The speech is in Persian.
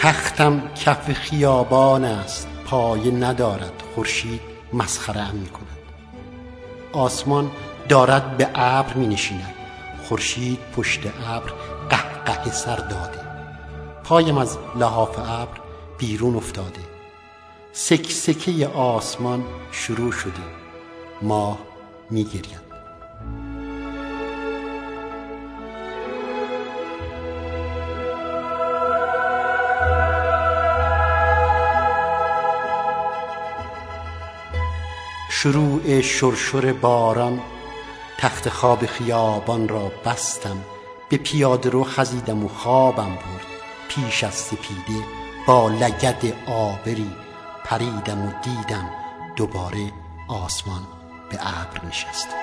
تختم کف خیابان است پایه ندارد خورشید مسخره ام می کند. آسمان دارد به ابر می نشیند خورشید پشت ابر قهقه سر داده. پایم از لحاف ابر بیرون افتاده. سکسکه آسمان شروع شده. ماه می گرید. شروع شرشر باران تخت خواب خیابان را بستم به پیاده رو خزیدم و خوابم برد. پیش از سپیده با لگد آبری پریدم و دیدم دوباره آسمان به ابر نشسته